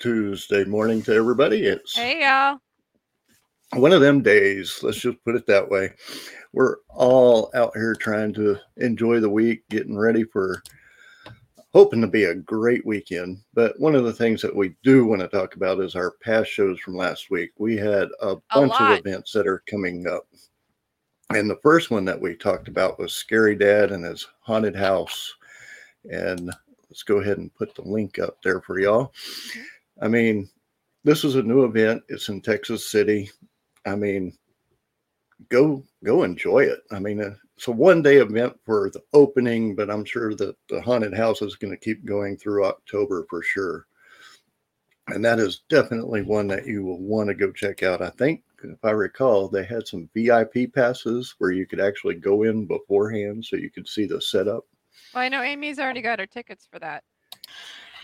Tuesday morning to everybody. It's Hey y'all. one of them days. Let's just put it that way. We're all out here trying to enjoy the week, getting ready for hoping to be a great weekend. But one of the things that we do want to talk about is our past shows from last week. We had a bunch of events that are coming up. And the first one that we talked about was Scary Dad and his haunted house. And let's go ahead and put the link up there for y'all. Mm-hmm. I mean, this is a new event. It's in Texas City. I mean, go go enjoy it. I mean, uh, it's a one day event for the opening, but I'm sure that the haunted house is going to keep going through October for sure. And that is definitely one that you will want to go check out. I think, if I recall, they had some VIP passes where you could actually go in beforehand so you could see the setup. Well, I know Amy's already got her tickets for that.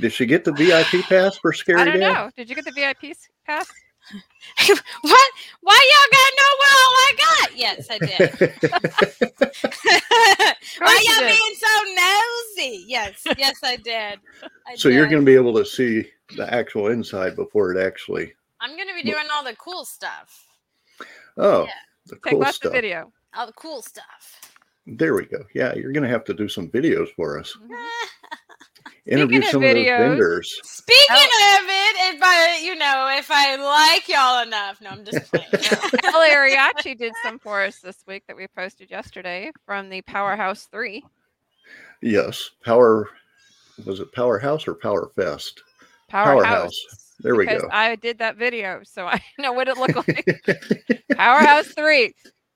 Did she get the VIP pass for Scary I don't Dad? know. Did you get the VIP pass? what? Why y'all gotta know what all I got? Yes, I did. Why you y'all did. being so nosy? Yes, yes, I did. I so you're going to be able to see the actual inside before it actually. I'm gonna be doing all the cool stuff. Oh, Yeah. the Take cool watch the stuff. video. All the cool stuff. There we go. Yeah, you're going to have to do some videos for us. Interview of some of those videos- vendors. Speaking Oh. of it, if I, you know, if I like y'all enough, no, I'm just playing. El Ariachi did some for us this week that we posted yesterday from the Powerhouse 3. Yes, Power. Was it Powerhouse or Power Fest? Powerhouse. There we go. I did that video, so I know what it looked like. Powerhouse 3.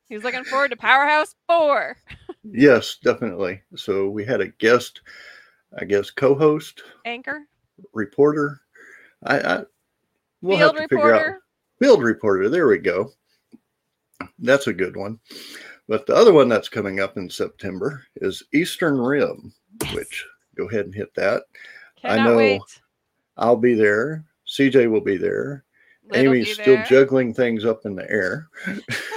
He's looking forward to Powerhouse 4. yes, definitely. So we had a guest, I guess, co-host, Anchor, reporter. I, I we'll field have to figure out field reporter. There we go. That's a good one. But the other one that's coming up in September is Eastern Rim, which go ahead and hit that. I know wait. I'll be there. CJ will be there. Little Amy's still juggling things up in the air.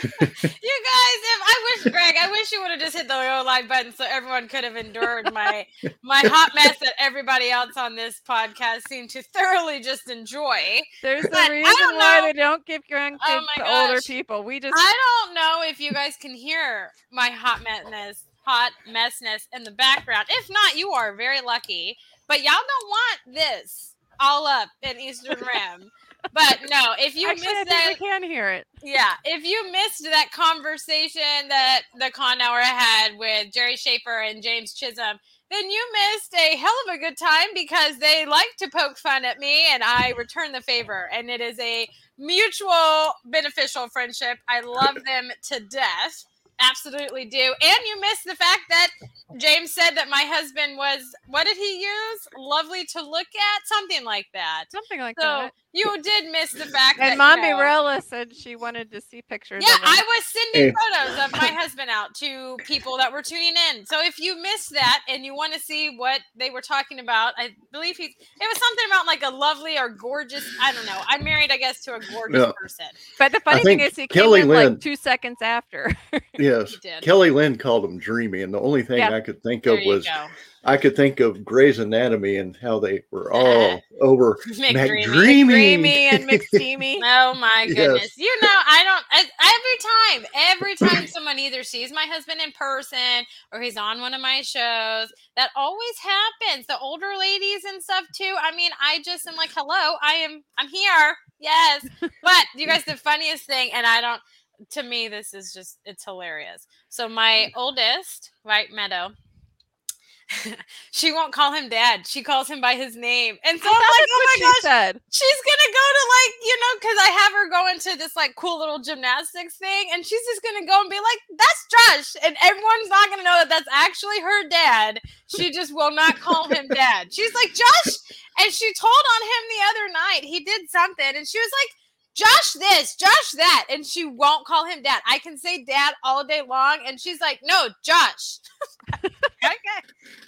You guys, if I wish Greg, I wish you would have just hit the go live button so everyone could have endured my my hot mess that everybody else on this podcast seemed to thoroughly just enjoy. There's But I a reason don't why know- they don't give grandkids Oh my to older people. We just I don't know if you guys can hear my hot messness, hot messness in the background. If not, you are very lucky. But y'all don't want this all up in Eastern Rim. But no, if you actually missed that, we can hear it. yeah, if you missed that conversation that the con hour had with Jerry Schaefer and James Chisholm, then you missed a hell of a good time because they like to poke fun at me and I return the favor. And it is a mutual beneficial friendship. I love them to death. Absolutely do. And you missed the fact that James said that my husband was, what did he use? Lovely to look at? Something like that. Something like So that. you did miss the fact And that. you Mommy know- Rella said she wanted to see pictures. yeah, of. I was sending photos of my husband out to people that were tuning in. So if you missed that and you want to see what they were talking about, I believe he it was something about like a lovely or gorgeous. I don't know. I'm married, I guess, to a gorgeous Yeah. person. But the funny thing is, he Kelly came in Lynn- like two seconds after. Yes. Kelly Lynn called him dreamy, and the only thing Yeah. I could think of was go. I could think of Grey's Anatomy and how they were all over McDreamy. McDreamy. And McSteamy. Oh my Yes. goodness. You know, I don't I, every time, every time someone either sees my husband in person or he's on one of my shows, that always happens. The older ladies and stuff too. I mean, I just am like, "Hello, I am I'm here." Yes. But you guys the funniest thing and I don't to me this is just it's hilarious. So my mm. oldest, right, Meadow, she won't call him dad. She calls him by his name. And so I I'm like, oh what my she gosh, said. she's gonna go to like you know because i have her going to this like cool little gymnastics thing and she's just gonna go and be like that's josh and everyone's not gonna know that that's actually her dad she just will not call him dad she's like josh and she told on him the other night he did something and she was like Josh this, Josh that, and she won't call him dad. I can say dad all day long, and she's like, no, Josh. okay,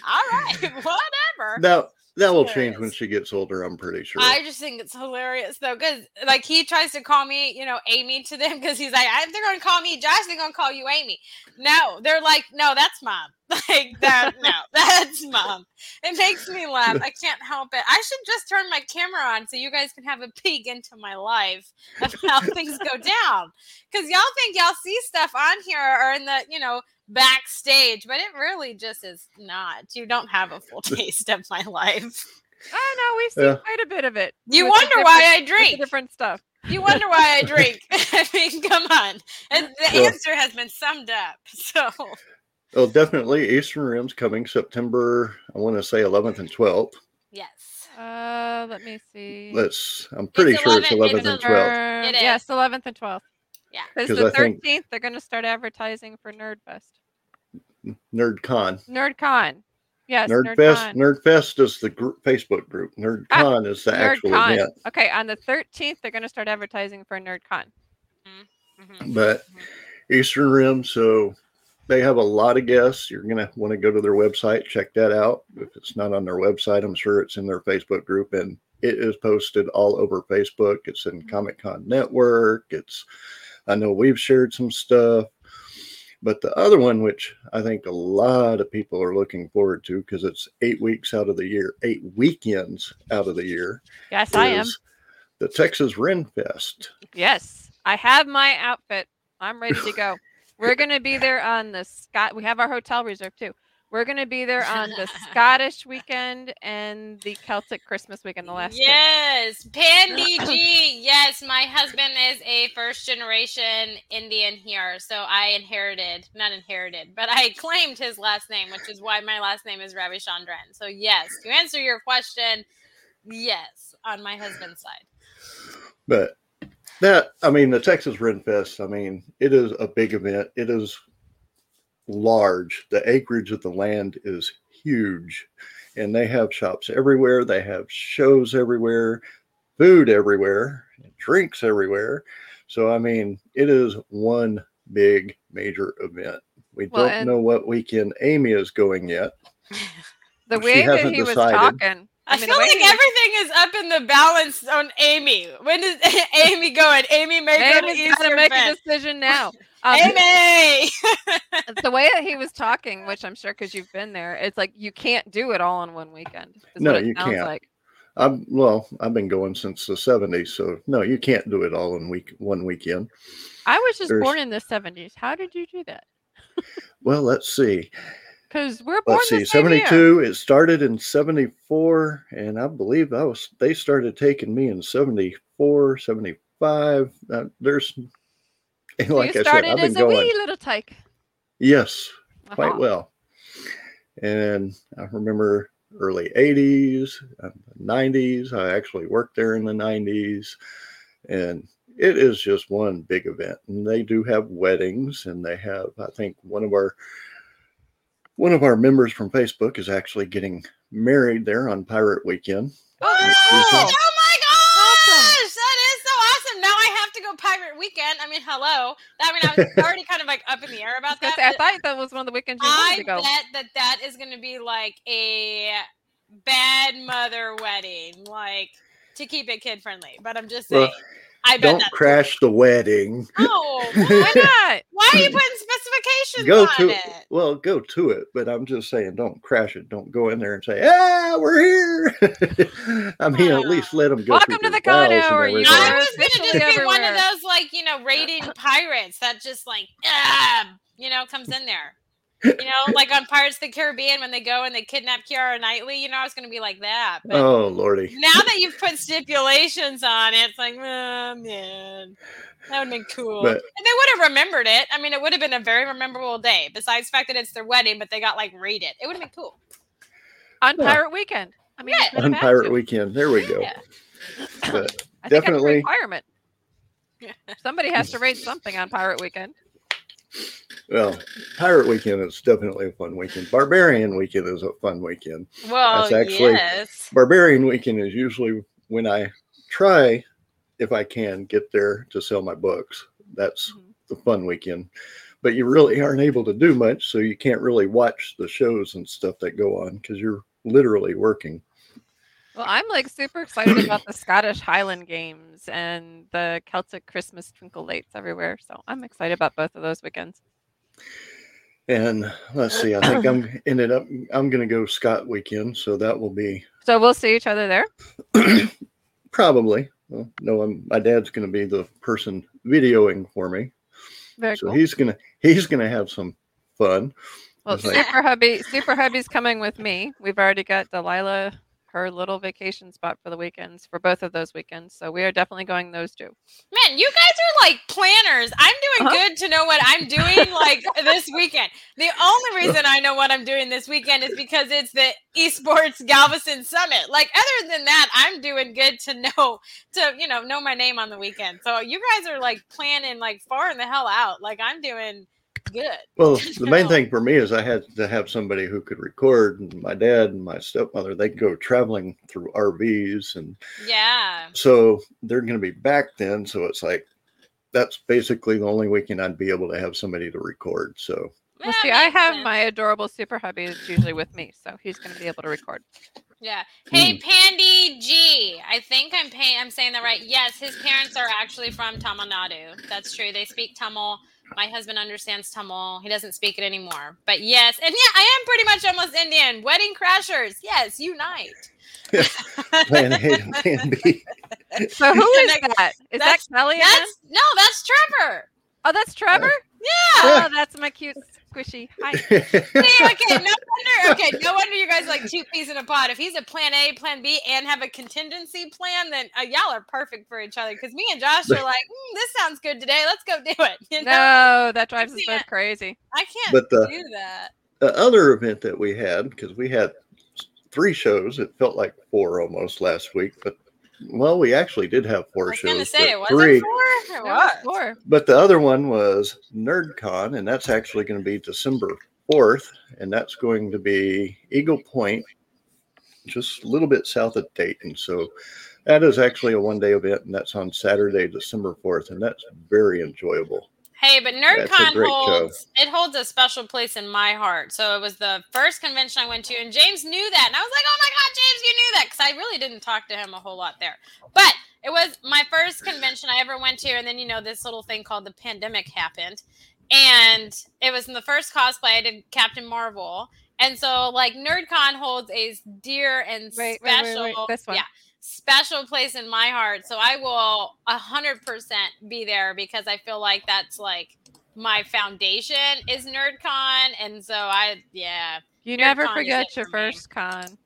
all right, whatever. Now, that will change when she gets older. I'm pretty sure. I just think it's hilarious though, because like he tries to call me, you know, Amy to them because he's like, if they're gonna call me Josh, they're gonna call you Amy. No, they're like, no, that's mom. Like that, no, that's mom. It makes me laugh. I can't help it. I should just turn my camera on so you guys can have a peek into my life of how things go down. Because y'all think y'all see stuff on here or in the, you know, backstage, but it really just is not. You don't have a full taste of my life. Oh no, we've seen Yeah. quite a bit of it. You wonder why I different- with the drink. different stuff. You wonder why I drink. I mean, come on. And the Well- answer has been summed up. So well, definitely Eastern Rim's coming September. I want to say 11th and 12th. yes. Uh, let me see. Let's. I'm pretty sure it's 11 11th it's and 12th. It is. Yes, 11th and 12th. Yeah. Because 'Cause the 13th, they're going to start advertising for NerdFest. Nerd Con. NerdCon. Yes, Nerd NerdCon. Fest. Nerd Fest is the group, Facebook group. Nerd Ah, Con is the actual NerdCon. event. Okay, on the 13th, they're going to start advertising for NerdCon. Mhm. But Eastern Rim, so they have a lot of guests. You're gonna want to go to their website, check that out. If it's not on their website, I'm sure it's in their Facebook group, and it is posted all over Facebook. It's in Comic Con Network. It's I know we've shared some stuff. But the other one, which I think a lot of people are looking forward to, because it's eight weeks out of the year, eight weekends out of the year, Yes, I am. the Texas Ren Fest. Yes, I have my outfit. I'm ready to go. We're going to be there on the Scott. We have our hotel reserved too. We're going to be there on the Scottish weekend and the Celtic Christmas weekend. The last two. Yes, Pandy G. Yes, my husband is a first generation Indian here, so I inherited, not inherited, but I claimed his last name, which is why my last name is Ravi Chandran. So yes, to answer your question, yes, on my husband's side. But that, I mean, the Texas Ren Fest, I mean, it is a big event. It is large. The acreage of the land is huge. And they have shops everywhere. They have shows everywhere, food everywhere, drinks everywhere. So, I mean, it is one big major event. We Well, don't know what weekend Amy is going yet. The way that hasn't he was talking. I, mean, feel like he everything is up in the balance on Amy. When is Amy going? Amy may go to Amy's got to make a decision now. Um, Amy. the way that he was talking, which I'm sure because you've been there, it's like you can't do it all in one weekend. No, it you sounds can't. Like. I'm well, I've been going since the 70s. So, no, you can't do it all in week one weekend. I was just There's- born in the 70s. How did you do that? Well, let's see. Because we're born let's see the same year. 72 it started in 74 and i believe i was they started taking me in 74 75 uh, there's and So like you i started i've as a going wee little tyke. yes quite Uh-huh. well. And i remember early 80s uh, 90s i actually worked there in the 90s and it is just one big event. And they do have weddings. And they have i think one of our one of our members from facebook is actually getting married there on pirate weekend. Oh, Yeah, oh Susan. my gosh, that is so awesome! Now I have to go pirate hello. I mean, I was already kind of like up in the air about I, that. say, I thought that was one of the weekends you I bet that that is going to be like a bad mother wedding, like to keep it kid friendly. But I'm just saying, Well, I bet don't crash the wedding Oh, Why not? why are you putting specifications go on to it? well go to it but i'm just saying don't crash it don't go in there and say ah we're here i mean at least let them go Welcome through to the their vows condo, or you everything. I was gonna just officially be one of those like you know raiding pirates that just like ah, you know comes in there. You know, like on Pirates of the Caribbean when they go and they kidnap Keira Knightley. You know, I was gonna be like that. But oh lordy now that you've put stipulations on it, it's like, oh man, that would have been cool. But- and they would have remembered it. I mean, it would have been a very memorable day. Besides the fact that it's their wedding, but they got like raided. It would have been cool. On Yeah. Pirate Weekend. I mean, Yeah. on pirate weekend there we go Yeah. but I think definitely- a requirement. Somebody has to raid something on Pirate Weekend. Well pirate weekend is definitely a fun weekend. Barbarian weekend is a fun weekend. Well, That's actually- yes. barbarian weekend is usually when i try if i can get there to sell my books. That's Mhm. the fun weekend. But you really aren't able to do much so you can't really watch the shows and stuff that go on because you're literally working Well, I'm like super excited about the Scottish Highland Games and the Celtic Christmas twinkle lights everywhere. So I'm excited about both of those weekends. And let's see, I think I'm ended up I'm gonna go Scott weekend, so that will be So we'll see each other there. probably. Well, no, I'm, my dad's gonna be the person videoing for me, Very so cool. he's gonna he's gonna have some fun. Well, it's like- Super Hubby, Super Hubby's coming with me. We've already got Delilah her little vacation spot for the weekends for both of those weekends. So we are definitely going those two. Man, you guys are like planners. I'm doing Uh-huh. good to know what I'm doing like this weekend. The only reason I know what I'm doing this weekend is because it's the Esports Galveston Summit. Like other than that, I'm doing good to know to, you know, know my name on the weekend. So you guys are like planning like far in the hell out. Like I'm doing good. Well, the main No. thing for me is I had to have somebody who could record. And my dad and my stepmother, they go traveling through RVs, and Yeah. so they're going to be back then. So it's like that's basically the only weekend I'd be able to have somebody to record. So Well, see, I have sense. my adorable Super Hubby that's usually with me, so he's going to be able to record. Yeah. Hmm. Hey, Pandy G. I think I'm paying. I'm saying that right. Yes, his parents are actually from Tamil Nadu. That's true. They speak Tamil. My husband understands Tamil. He doesn't speak it anymore. But yes, and yeah, I am pretty much almost Indian. Wedding crashers. Yes, unite. plan A and plan B. So who is Like, that? Is that that's- Kelly? That's no, that's Trevor. Oh, that's Trevor. Yeah. Oh, that's my cute squishy. Hi. See, okay, no wonder. Okay, no wonder you guys like two peas in a pod. If he's a plan A, plan B, and have a contingency plan, then uh, y'all are perfect for each other. Because me and Josh are like, mm, this sounds good today. Let's go do it. You know, No, that drives us both crazy. I can't But the- do that. the other event that we had because we had three shows it felt like four almost last week but well we actually did have I four was gonna shows say it but wasn't three four. It was. four. but the other one was nerdcon and that's actually going to be december 4th and that's going to be eagle point just a little bit south of dayton so that is actually a one day event and that's on saturday december 4th and that's very enjoyable Hey, but NerdCon great show. holds it holds a special place in my heart. So it was the first convention I went to, and James knew that, and I was like, "Oh my god, James, you knew that!" Because I really didn't talk to him a whole lot there. But it was my first convention I ever went to, and then you know this little thing called the pandemic happened, and it was in the first cosplay I did Captain Marvel, and so like NerdCon holds a dear and Wait, wait, wait, special, wait, this one. yeah, special place in my heart. So I will a hundred percent be there because I feel like that's like my foundation is NerdCon, and so I yeah. You Nerd never con forget your for me. first con.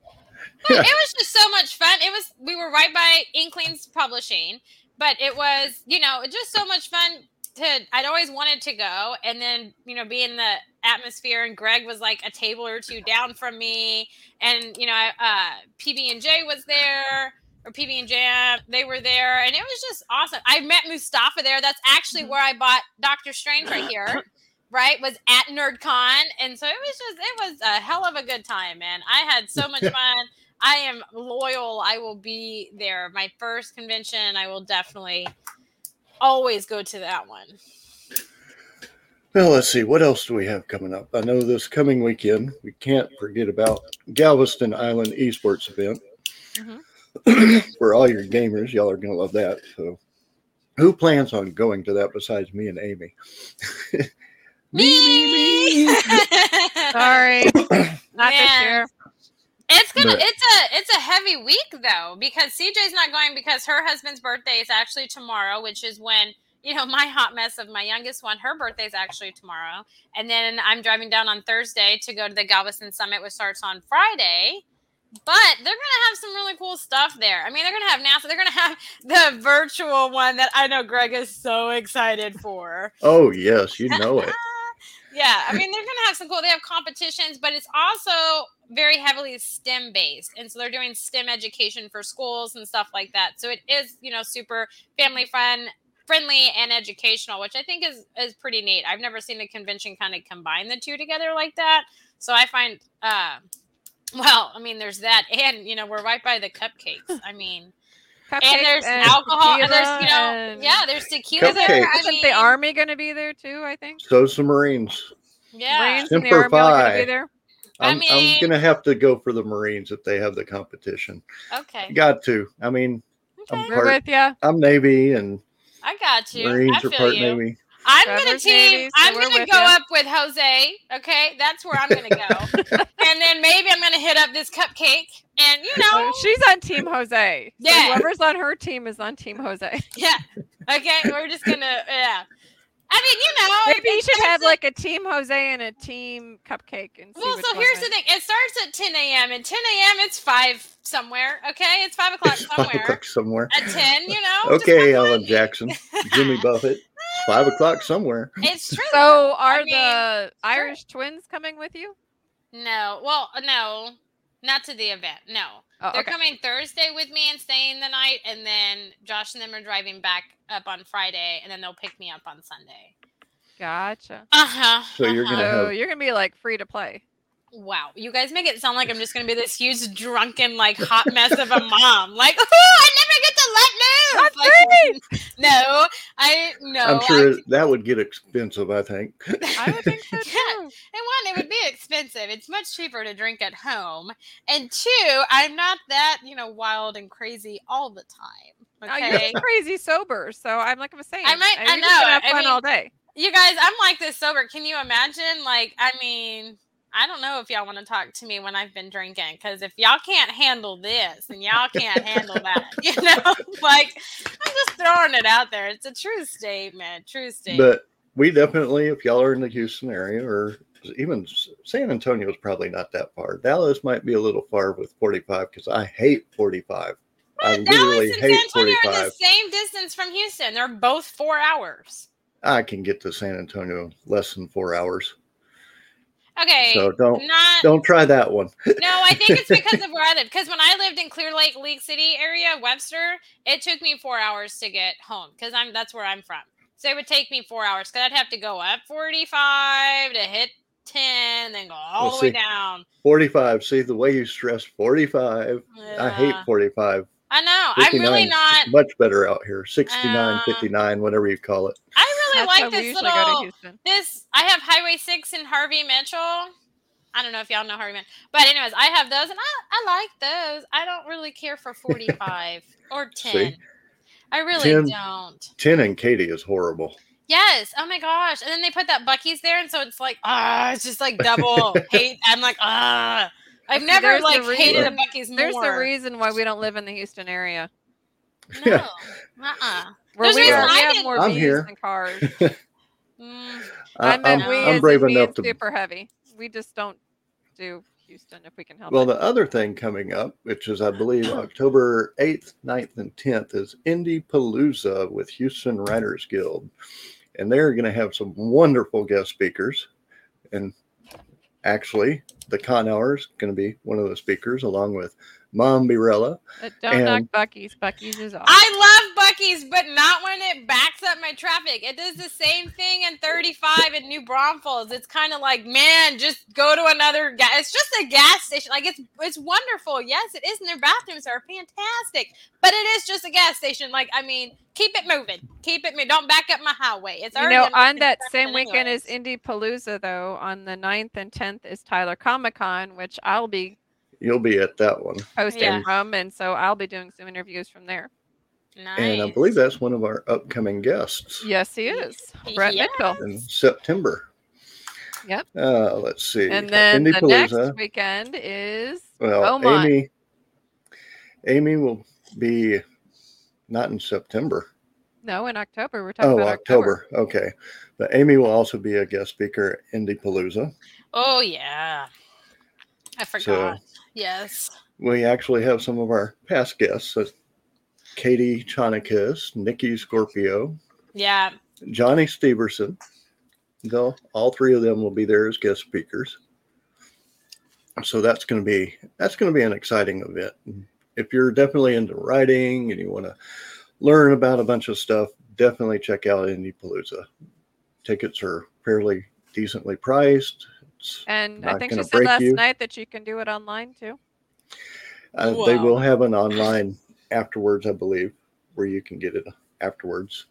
But it was just so much fun. It was we were right by Inklings Publishing, but it was you know just so much fun. To I'd always wanted to go, and then you know be in the atmosphere. And Greg was like a table or two down from me, and you know uh, PB and J was there. Or PB and Jam. they were there, and it was just awesome. I met Mustafa there. That's actually mm-hmm. where I bought Doctor Strange right here. right was at nerdcon and so it was just it was a hell of a good time man i had so much fun i am loyal i will be there my first convention i will definitely always go to that one Well, let's see. What else do we have coming up? I know this coming weekend, we can't forget about Galveston Island Esports event. Mm-hmm. For all your gamers, y'all are going to love that. So, who plans on going to that besides me and Amy? me Sorry, not this year. It's gonna But- it's a it's a heavy week though because CJ's not going because her husband's birthday is actually tomorrow, which is when you know my hot mess of my youngest one. Her birthday is actually tomorrow, and then I'm driving down on Thursday to go to the Galveston Summit, which starts on Friday. But they're gonna have some really cool stuff there. I mean, they're gonna have NASA. They're gonna have the virtual one that I know Greg is so excited for. Oh, yes, you know it. Yeah, I mean they're gonna have some cool. They have competitions, but it's also very heavily STEM based, and so they're doing STEM education for schools and stuff like that. So it is, you know, super family fun, friendly, and educational, which I think is is pretty neat. I've never seen a convention kind of combine the two together like that. So I find, uh, well, I mean, there's that, and you know, we're right by the cupcakes. I mean, and Cupcakes there's alcohol, and there's you know, and- yeah, there's tequila there. I Isn't mean, the army going to be there too? I think. So, some Marines. yeah. Marines and the army are going to be there. I I'm, mean- I'm gonna have to go for the Marines if they have the competition. Okay. Got to. I mean, Okay. I'm We're with you. I'm Navy and I got you. Marines I are part you. Navy. I'm gonna team. Navy, so I'm we're gonna go ya. up with Jose. Okay, that's where I'm gonna go. and then maybe I'm gonna hit up this cupcake. And you know, Oh, she's on Team Jose. So Yeah. whoever's on her team is on Team Jose. yeah. Okay, we're just gonna yeah. I mean, you know, Maybe it you should have starts like a Team Jose and a Team Cupcake. And see Well, so one here's the thing. It starts at 10 a.m. and 10 a.m. it's five somewhere. Okay, it's five o'clock somewhere. Five somewhere. o'clock somewhere. At 10, you know. Okay, come Alan. Jackson, Jimmy Buffett. Five o'clock somewhere. It's true. So are I mean, the Irish twins coming with you? no, well, no, not to the event. No, Oh, they're okay. coming Thursday with me and staying the night, and then Josh and them are driving back up on Friday, and then they'll pick me up on Sunday. Gotcha. Uh huh. So you're gonna So you're gonna be like free to play. Wow, you guys make it sound like I'm just gonna be this huge drunken, like hot mess of a mom. Like, oh, I never get to let loose. Like, no, I no. I'm I sure that would get expensive. I think. I would think so Yeah. And one, it would be expensive. It's much cheaper to drink at home. And two, I'm not that, you know, wild and crazy all the time. Oh, you're crazy sober, so I'm like I'm saying. I might- I you're just gonna know, have I fun mean- all day. you guys, I'm like this sober. Can you imagine? Like, I mean, I don't know if y'all want to talk to me when I've been drinking, because if y'all can't handle this, then y'all can't handle that. You know, like I'm just throwing it out there. It's a true statement. True statement. But we definitely, if y'all are in the Houston area or even San Antonio is probably not that far. Dallas might be a little far with 45 because I hate 45. I Dallas literally and San Antonio are 45. the same distance from Houston. They're both four hours. I can get to San Antonio less than four hours. Okay. So don't not don't try that one. no, I think it's because of where I live. Because when I lived in Clear Lake, League City area, Webster, it took me four hours to get home because I'm that's where I'm from. So it would take me four hours because I'd have to go up 45 to hit 10, then go all Well, the way down. 45. See the way you stress 45. I hate 45. I know. I'm really not. much better out here. 69, Uh, 59, whatever you call it. I really That's like this usually go to little. This I have Highway Six in Harvey Mitchell. I don't know if y'all know Harvey Mitchell, but anyways, I have those, and I, I like those. I don't really care for 45 or 10. See? I really 10 don't. 10 and Katy is horrible. Yes. Oh my gosh. And then they put that Buc-ee's there, and so it's like, ah, it's just like double hate. I'm like, ah. I've never there's the like hated a Buc-ee's more. There's the reason why we don't live in the Houston area. No. Yeah. Uh-uh. Where There's we, a reason we I have more I'm bees here. than cars. Mm. I I, meant I'm, we I'm brave enough to. super heavy. We just don't do Houston if we can help Well, it. the other thing coming up, which is, I believe, October 8th, 9th, and 10th, is Indie Palooza with Houston Writers Guild. And they're going to have some wonderful guest speakers. And actually, the Con Hour is going to be one of the speakers, along with Mom Birella. Uh, don't knock Buc-ee's. Buc-ee's is off. I love Buc-ee's, but not when it backs up my traffic. It does the same thing in 35 in New Braunfels. It's kind of like, man, just go to another gas. It's just a gas station. Like it's it's wonderful. Yes, it is, and their bathrooms are fantastic. But it is just a gas station. Like I mean, keep it moving. Keep it moving. Don't back up my highway. It's you know, on that construction same weekend as is Indie Palooza, though. On the 9th and 10th is Tyler Comic Con, which I'll be You'll be at that one. hosting Yeah. from, and so I'll be doing some interviews from there. Nice. And I believe that's one of our upcoming guests Yes, he is. Brett Yeah. Mitchell. in September. Yep. Uh, let's see. And then Indie the next weekend is Well, Oh my. Amy, Amy will be not in September. no in October. We're talking Oh, about October. Okay, but Amy will also be a guest speaker at Indie Palooza. Oh yeah, I forgot. yes. We actually have some of our past guests: uh, Katie Chonakis, Nikki Scorpio, Yeah. Johnny Steverson. They'll all three of them will be there as guest speakers. So that's going to be that's going to be an exciting event. If you're definitely into writing and you want to learn about a bunch of stuff, definitely check out Indie Palooza. Tickets are fairly decently priced. It's, And I think she gonna said last you. night that you can do it online too. uh, They will have an online afterwards, I believe, where you can get it afterwards.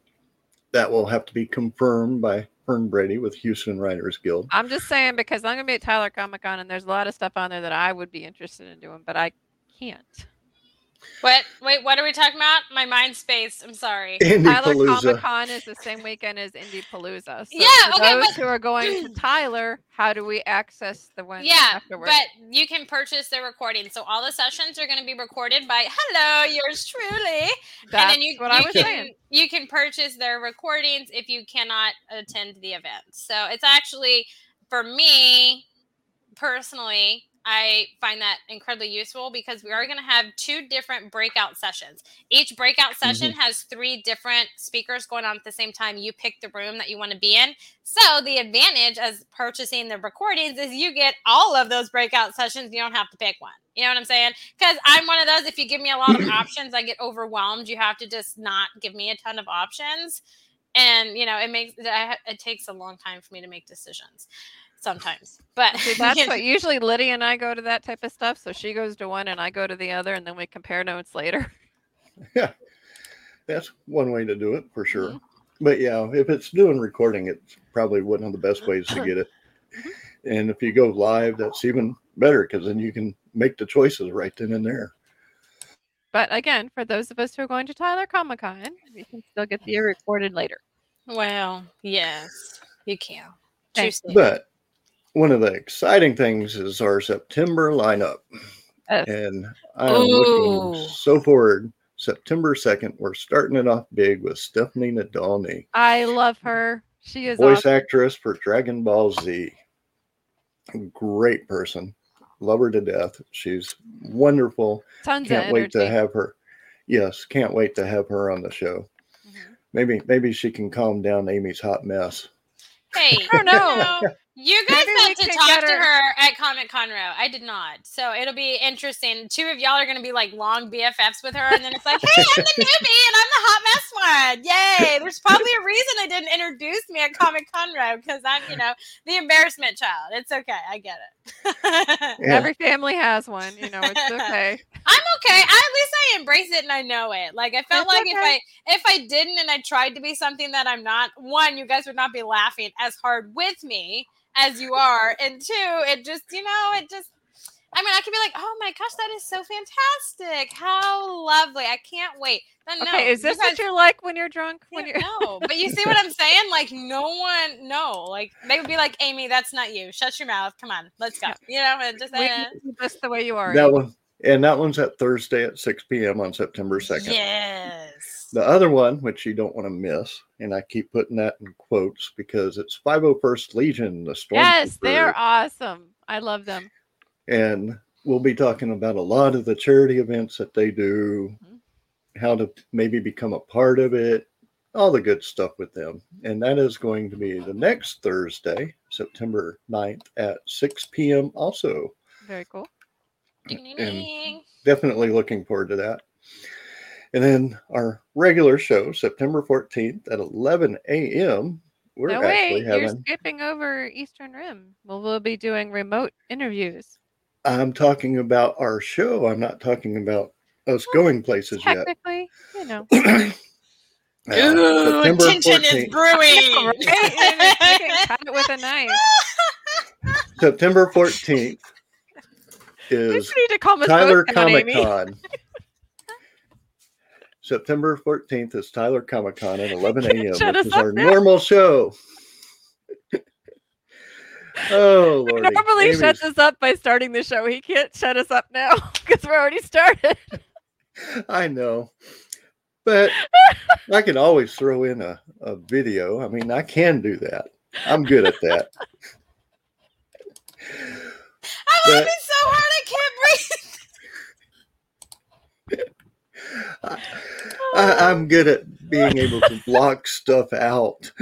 that will have to be confirmed by Fern Brady with Houston Writers Guild. I'm just saying because I'm gonna be at Tyler Comic Con and there's a lot of stuff on there that I would be interested in doing, but I can't. What? Wait, what are we talking about? My mind space. I'm sorry. Tyler Comic Con is the same weekend as Indie Palooza. So Yeah, for okay, those but- who are going to Tyler, how do we access the one Yeah, afterwards? but you can purchase the recording. So all the sessions are going to be recorded by hello, yours truly. That's and then you, what you I was can saying. you can purchase their recordings if you cannot attend the event. So it's actually for me personally, I find that incredibly useful because we are going to have two different breakout sessions. Each breakout mm-hmm. session has three different speakers going on at the same time. You pick the room that you want to be in. So the advantage as purchasing the recordings is you get all of those breakout sessions. You don't have to pick one. You know what I'm saying? Because I'm one of those. If you give me a lot of options, I get overwhelmed. You have to just not give me a ton of options, and you know it makes it takes a long time for me to make decisions sometimes. But See, that's what usually Lydia and I go to that type of stuff. So she goes to one and I go to the other, and then we compare notes later. Yeah, that's one way to do it for sure. Mm-hmm. But yeah, if it's doing recording, it's probably one of the best ways to get it. Mm-hmm. And if you go live, that's even better because then you can make the choices right then and there. But again, for those of us who are going to Tyler Comic Con, we can still get the recorded later. well, yes, you can. True Thank statement. But one of the exciting things is our September lineup. Yes. And I'm Ooh. looking so forward. September 2nd, we're starting it off big with Stephanie Nadolny, I love her. She is voice awesome. actress for Dragon Ball Z. Great person. Love her to death. She's wonderful. Tons Can't wait to have her. Yes, can't wait to have her on the show. Mhm. Maybe maybe she can calm down Amy's hot mess. Hey, I don't know. You guys Maybe we got to talk get to her- her at Comic Conroe. I did not. So it'll be interesting. Two of y'all are going to be like long BFFs with her. And then it's like, hey, I'm the newbie and I'm the hot mess one. Yay. There's probably a reason they didn't introduce me at Comic Conroe because I'm, you know, the embarrassment child. It's okay. I get it. Yeah. Every family has one. You know, it's okay. I'm okay. I, at least I embrace it and I know it. Like I felt It's like if. I if I didn't and I tried to be something that I'm not, one, you guys would not be laughing as hard with me as you are, and two, it just you know it just. I mean, I can be like, "Oh my gosh, that is so fantastic! How lovely! I can't wait." Then no, is this guys what you're like when you're drunk? When you're no, but you see what I'm saying? Like, no one, no, like they would be like, "Amy, that's not you. Shut your mouth. Come on, let's go." You know, and just we uh, just the way you are. That one and that one's at Thursday at 6 p.m. on September 2nd. yes. The other one, which you don't want to miss, and I keep putting that in quotes because it's 501st Legion, the Storm. Yes, they're awesome. I love them. and we'll be talking about a lot of the charity events that they do, Mhm. how to maybe become a part of it, all the good stuff with them. And that is going to be the next Thursday, September 9th at 6 p.m. also. Very cool. Ding, ding, ding. Definitely looking forward to that. And then our regular show, September 14th at 11 a.m. We're no actually wait, you're skipping over Eastern Rim. Well, we'll be doing remote interviews. I'm talking about our show. I'm not talking about us going places yet. Technically, you know. Uh, Ooh, September tension is 14th brewing. Right? You can cut it with a knife. September 14th is need to calm us Tyler Comic Con. September 14th is Tyler Comic Con at 11 a.m., which is our now. normal show. oh, He Lord. normally shuts us up by starting the show. He can't shut us up now because we're already started. I know. But I can always throw in a, a video. I mean, I can do that. I'm good at that. I'm laughing so hard I can't breathe. I, I'm good at being able to block stuff out.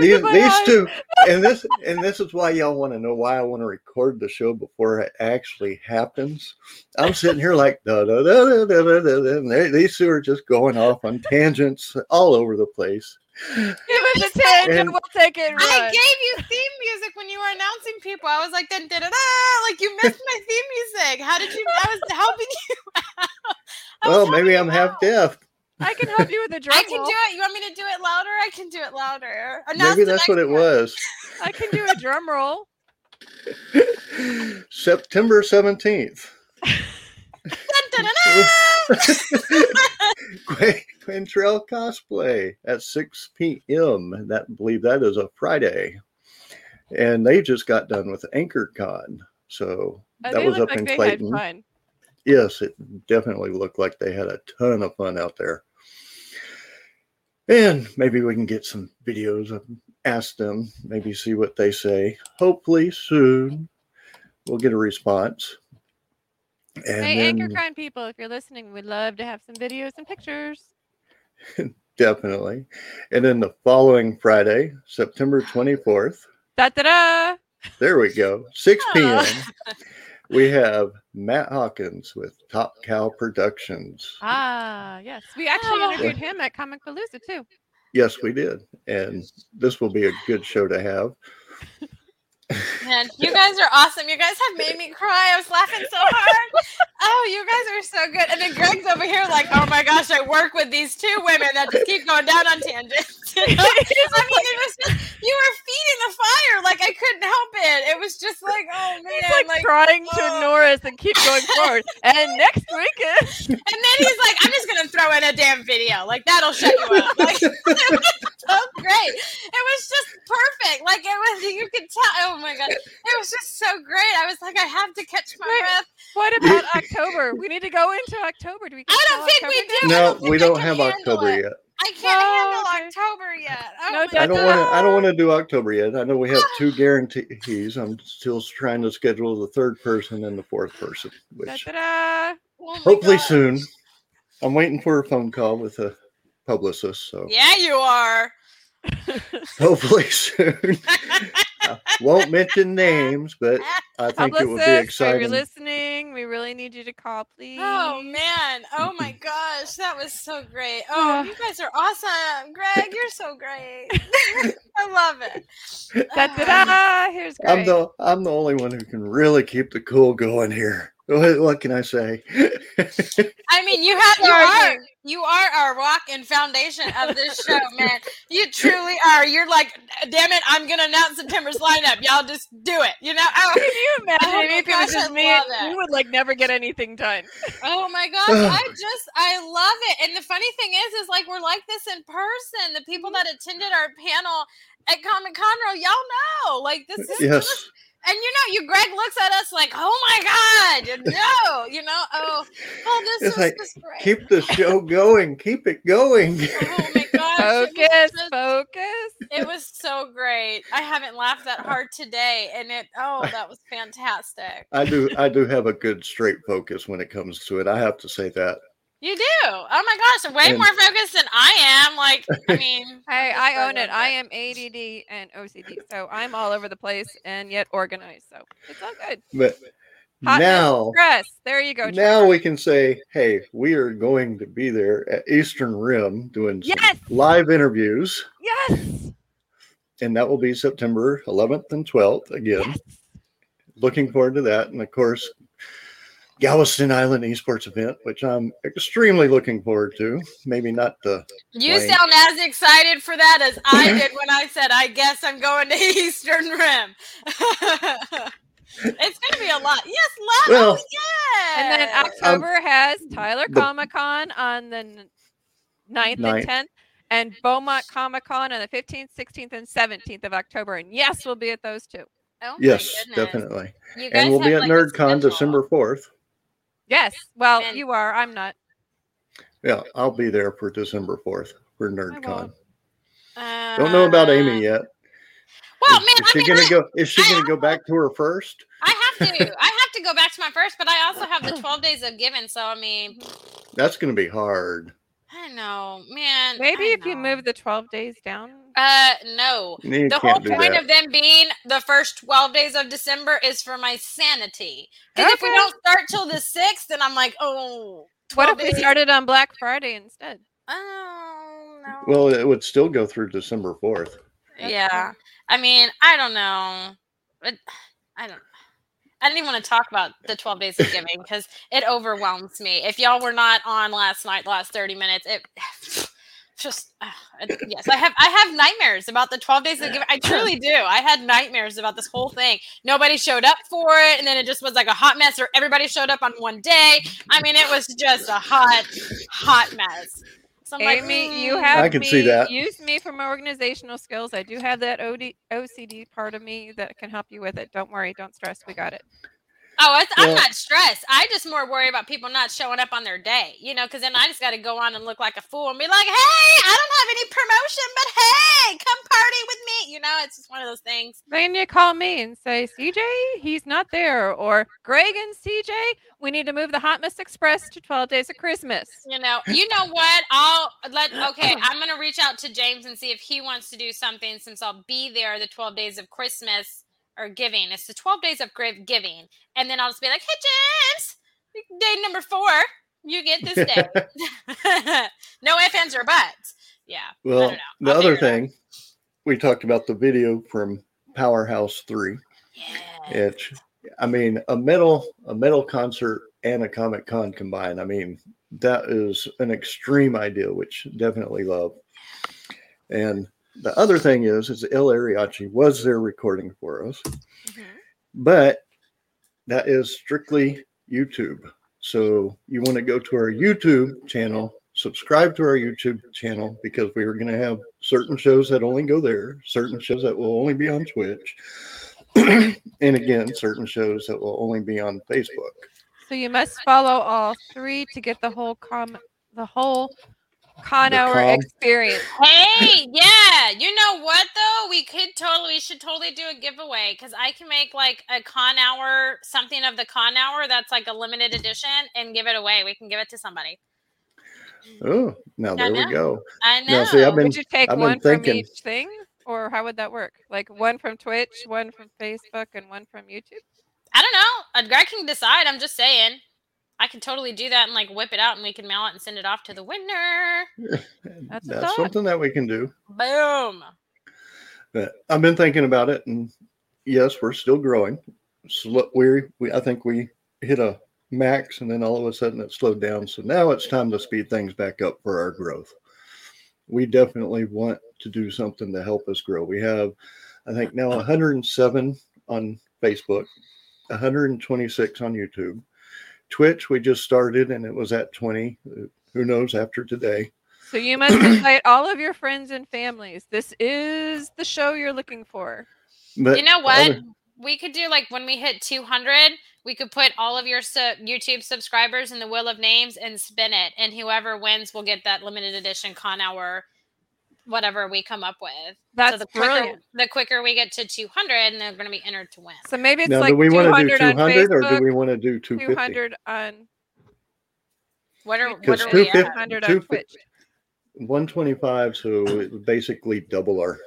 These, these two, and this, and this is why y'all want to know why I want to record the show before it actually happens. I'm sitting here like da da da da da, da, da and they, these two are just going off on tangents all over the place. Give us a tangent. And- we'll take it. And I gave you theme music when you were announcing people. I was like, then da da da. Like you missed my theme music. How did you? I was helping you. out. Well, maybe I'm half out. deaf. I can help you with a drum I can roll. do it. You want me to do it louder? I can do it louder. Announce Maybe that's what it one. was. I can do a drum roll. September 17th. Quintrell cosplay at 6 p.m. That I believe that is a Friday. And they just got done with AnchorCon. So Uh, that was look up in like they Clayton. had fun. Yes, it definitely looked like they had a ton of fun out there. And maybe we can get some videos of ask them, maybe see what they say. Hopefully soon we'll get a response. And Hey, then crime people, if you're listening, we'd love to have some videos and pictures. definitely. And then the following Friday, September 24th, Da da da! there we go, 6 p.m. We have Matt Hawkins with Top Cow Productions. Ah, yes. We actually Oh. interviewed him at Comic Palooza too. Yes, we did. And this will be a good show to have. Man, you guys are awesome. You guys have made me cry. I was laughing so hard. Oh, you guys are so good. And then Greg's over here like, oh my gosh, I work with these two women that just keep going down on tangents. You know? I mean, it was just you were feeding the fire. Like I couldn't help it. It was just like, oh man, He's like, like, trying to oh. ignore us and keep going forward. And next week is and then he's like, I'm just gonna throw in a damn video. Like that'll shut you up. Like it was so great. It was just perfect. Like it was you could tell. Oh my god. It was just so great. I was like, I have to catch my Wait. breath. what about October? We need to go into October. Do we? I don't call think we do. No, don't we don't have October it. yet. I can't Oh, handle okay. October yet. Oh No I don't want to. I don't want to do October yet. I know we have two guarantees. I'm still trying to schedule the third person and the fourth person, which da, da. Oh hopefully God. soon. I'm waiting for a phone call with a publicist, so Yeah, you are. Hopefully soon. Won't mention names, but I think it would be exciting. if you're listening, we really need you to call, oh, please. Oh man. Oh my gosh. That was so great. Oh, you guys are awesome. Greg, you're so great. I love it. Da, da, da. Here's Greg. I'm the I'm the only one who can really keep the cool going here. What, what can I say? I mean, you have you Sorry, are Greg. You are our rock and foundation of this show, man. You truly are. You're like, damn it, I'm gonna announce September's lineup. Y'all just do it. You know? Oh, Can you imagine Oh my if it was just me? love and it. We would like never get anything done. Oh my gosh, I just I love it. And the funny thing is, is like we're like this in person. The people mm-hmm. that attended our panel at Comic Conroe, y'all know. Like this is yes. just and you know, you Greg looks at us like, oh my god, no, you know, oh, oh, this It's was like, great. Keep the show going. Keep it going. oh my gosh, it Focus, just- focus. it was so great. I haven't laughed that hard today, and it oh, that was fantastic. I do I do have a good straight focus when it comes to it. I have to say that. You do. Oh my gosh, way And- more focused than I am. Like, I mean, Hey, just I own it. love I am ADD and OCD, so I'm all over the place and yet organized. So it's all good. But Hotness, now stress. There you go. now we can say, hey, we are going to be there at Eastern Rim doing Yes. live interviews. Yes. And that will be September 11th and 12th again. Yes. Looking forward to that. And of course, Galveston Island esports event, which I'm extremely looking forward to. Maybe not the you Blank. sound as excited for that as I did when I said, I guess I'm going to Eastern Rim. it's going to be a lot. Yes, lot. Oh, well- oh, yeah. And then um, October has Tyler Comic Con on the n- 9th Ninth. and 10th, and Beaumont Comic Con on the 15th, 16th, and 17th of October. And yes, we'll be at those two. Oh yes, definitely. And we'll be at like, a NerdCon. December 4th. Yes. Well, And- you are. I'm not. Yeah, I'll be there for December 4th for NerdCon. won't. Don't know about Uh, Amy yet. Well, is, man, is I she mean, gonna I, go? Is she I gonna go back to her first? I have to. I have to go back to my first, but I also have the 12 days of giving. So, I mean, That's gonna be hard. I know, man. Maybe I if you move the 12 days down. Uh, no. You the whole point that. of them being the first 12 days of December is for my sanity. Because if we don't start till the 6th, then I'm like, oh, What 12 if we started on Black Friday instead? Oh, no. Well, it would still go through December 4th. yeah. I mean, I don't know. But I don't. I didn't even want to talk about the 12 days of giving because it overwhelms me. If y'all were not on last night, the last 30 minutes, it just uh, yes, I have I have nightmares about the 12 days of giving. I truly do. I had nightmares about this whole thing. Nobody showed up for it, and then it just was like a hot mess, or everybody showed up on one day. I mean, it was just a hot, hot mess. So I'm like, Amy, you "Mm." have I can me, see that. Use me for my organizational skills. I do have that OD, OCD part of me that can help you with it. Don't worry. Don't stress. We got it. Oh, it's, I'm not stressed. I just more worry about people not showing up on their day, you know, because then I just got to go on and look like a fool and be like, hey, I don't have any promotion, but hey, come party with me. You know, it's just one of those things. Then you call me and say, CJ, he's not there. Or Greg and CJ, we need to move the Hot Mess Express to 12 Days of Christmas. You know, you know what? I'll let, okay, I'm going to reach out to James and see if he wants to do something since I'll be there the 12 days of Christmas or giving. It's the 12 days of giving. And then I'll just be like, hey, James, day number four, you get this day. no ifs, ands, or buts. Yeah. I Well, don't know. the other thing, we talked about the video from Powerhouse 3. Yeah. It's, I mean, a metal, a metal concert and a Comic Con combined. I mean, that is an extreme idea, which definitely love. And the other thing is, is El Ariachi was there recording for us, Mhm. but that is strictly YouTube. So you want to go to our YouTube channel, subscribe to our YouTube channel because we are going to have certain shows that only go there, certain shows that will only be on Twitch, and again, certain shows that will only be on Facebook. So you must follow all three to get the whole com the whole con The hour com- experience. Hey, yeah. You know what though? We could totally we should totally do a giveaway because I can make like a con hour, something of the con hour that's like a limited edition and give it away. We can give it to somebody. Oh, now there we go. I know. Now, see, I've been Would you take I've one from thinking- each thing? Or how would that work? Like one from Twitch, one from Facebook, and one from YouTube? I don't know. A Greg can decide. I'm just saying. I can totally do that and like whip it out and we can mail it and send it off to the winner. That's That's something that we can do. Boom. But I've been thinking about it, and yes, we're still growing. Sl- we, we, I think we hit a max, and then all of a sudden it slowed down. So now it's time to speed things back up for our growth. We definitely want to do something to help us grow. We have, I think, now 107 on Facebook, 126 on YouTube. Twitch, we just started, and it was at 20. Uh, Who knows after today? So you must invite all of your friends and families. This is the show you're looking for. But you know what? other- we could do like when we hit 200, we could put all of your su- YouTube subscribers in the wheel of names and spin it, and whoever wins will get that limited edition con hour, whatever we come up with. That's so the quicker brilliant. the quicker we get to 200, and they're going to be entered to win. So maybe it's now, like do we want to do 200 on 200 or do we want to do 250? 200 on What are what are we at? 200 on Twitch. 125 so basically double our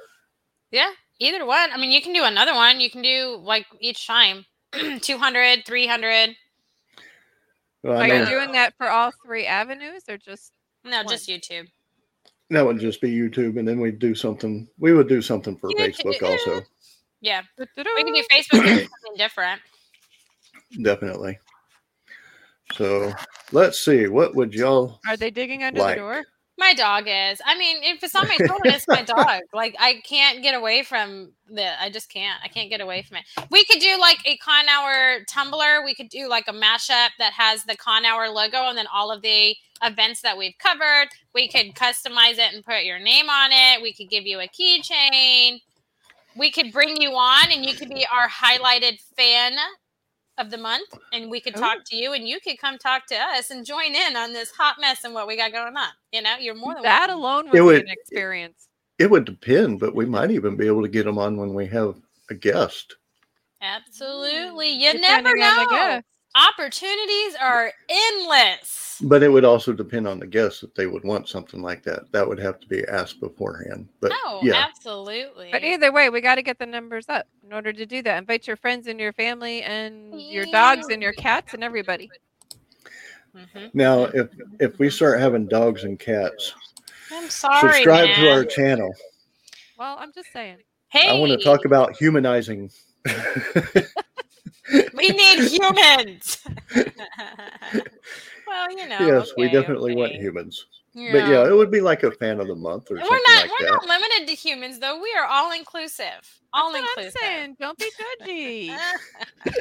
Yeah, either one. I mean, you can do another one. You can do like each time 200, 300. well, Are know you doing that for all three avenues or just No, One. just YouTube. That would just be youtube and then we'd do something we would do something for facebook also Yeah, we can do Facebook and something different. definitely so let's see what would y'all Are they digging under Like. the door? My dog is. I mean, if it's on my phone, it's my dog. Like I can't get away from the. I just can't. I can't get away from it. We could do like a Con Hour tumbler. We could do like a mashup that has the Con Hour logo and then all of the events that we've covered. We could customize it and put your name on it. We could give you a keychain. We could bring you on and you could be our highlighted fan of the month and we could talk oh. to you and you could come talk to us and join in on this hot mess and what we got going on. You know, you're more than That welcome. alone It would be an experience. it would depend but we might even be able to get them on when we have a guest Absolutely. You Depending never know. Opportunities are endless. But it would also depend on the guests if they would want something like that that would have to be asked beforehand but No, yeah absolutely. But either way, we got to get the numbers up in order to do that. Invite your friends and your family and your dogs and your cats and everybody. Mhm. now if if we start having dogs and cats I'm sorry. subscribe man. to our channel Well, I'm just saying. Hey, i want to talk about humanizing We need humans. well, you know. yes we okay, definitely want okay. humans But yeah, it would be like a fan of the month or we're something not like we're that. not limited to humans though. We are all inclusive. All That's what I'm inclusive. saying. Don't be judgy.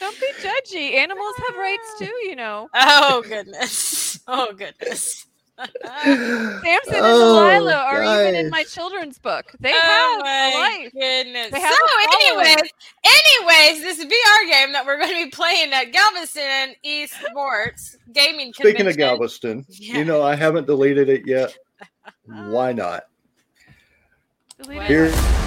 Don't be judgy. Animals have rights ah. too, you know. oh goodness. Oh goodness. Samson and Oh, Delilah are even in my children's book. They oh have a life. goodness. They have so, a anyways, anyways, this VR game that we're going to be playing at Galveston Esports Gaming Speaking of Galveston, Yeah. you know I haven't deleted it yet. Why not? Delete. Here, Man,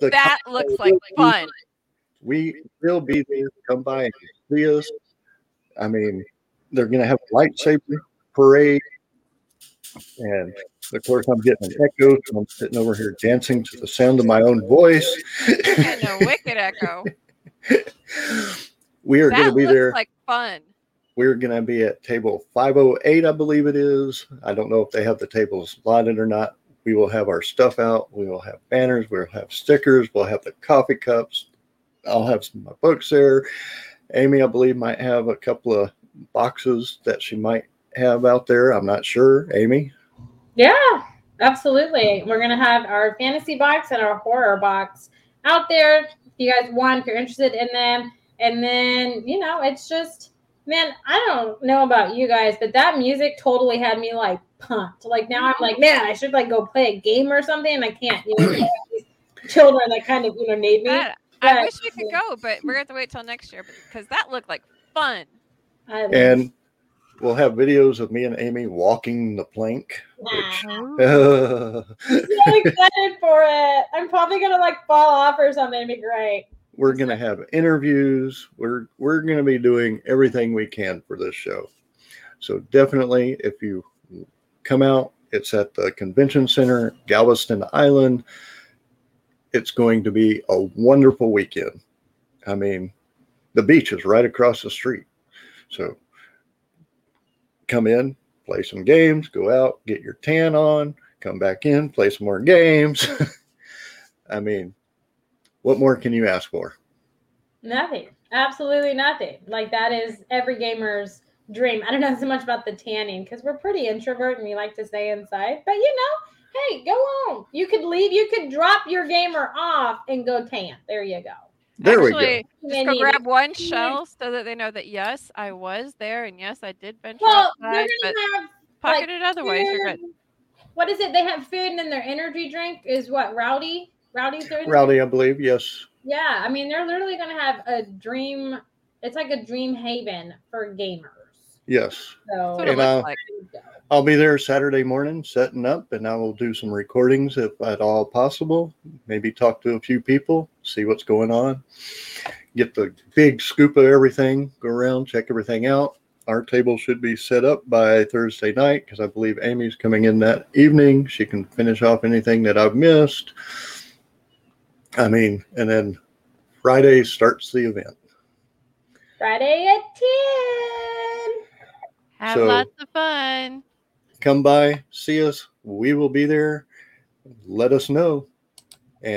the That looks like fun. we will be there. To come by and see us. I mean, they're going to have a lightsaber parade. And of course, I'm getting an echo. So I'm sitting over here dancing to the sound of my own voice. A wicked echo. we are going to be looks there. like fun. We're going to be at table 508, I believe it is. I don't know if they have the tables slotted or not. We will have our stuff out. We will have banners. We'll have stickers. We'll have the coffee cups. I'll have some of my books there. Amy, I believe, might have a couple of boxes that she might have out there. I'm not sure. Amy? Yeah, absolutely. We're gonna have our fantasy box and our horror box out there. If you guys want, if you're interested in them, and then you know, it's just man, I don't know about you guys, but that music totally had me like pumped. Like now I'm like, mm-hmm. man, I should like go play a game or something, and I can't. You know, these children that kind of you know made me. That- I But- wish we could go, but we're gonna have to wait till next year because that looked like fun. And we'll have videos of me and Amy walking the plank. Nah. Which, I'm so excited for it. I'm probably gonna like fall off or something. It'd be great. we're going to have interviews we're we're going to be doing everything we can for this show so definitely if you come out. It's at the convention center galveston island. It's going to be a wonderful weekend. I mean the beach is right across the street. So come in play some games go out get your tan on come back in play some more games. I mean what more can you ask for? Nothing. Absolutely nothing. Like that is every gamer's dream. I don't know so much about the tanning because we're pretty introvert and we like to stay inside. But you know, hey, go on. You could leave. You could drop your gamer off and go tan. There you go. there we Actually, go just go grab one shell so that they know that yes, I was there and yes, I did venture Well, they're outside, but gonna have pocket it otherwise. You're good. What is it? They have food and then their energy drink is what? Rowdy. Rowdy's their rowdy i believe yes Yeah, I mean they're literally gonna have a dream. It's like a dream haven for gamers. Yes So And, it looks like. I'll be there Saturday morning setting up and I will do some recordings if at all possible. Maybe talk to a few people, see what's going on, get the big scoop of everything, go around, check everything out. Our table should be set up by Thursday night because I believe Amy's coming in that evening. She can finish off anything that I've missed. I mean, and then Friday starts the event. Friday at ten. Have so- lots of fun. Come by, see us. We will be there. Let us know.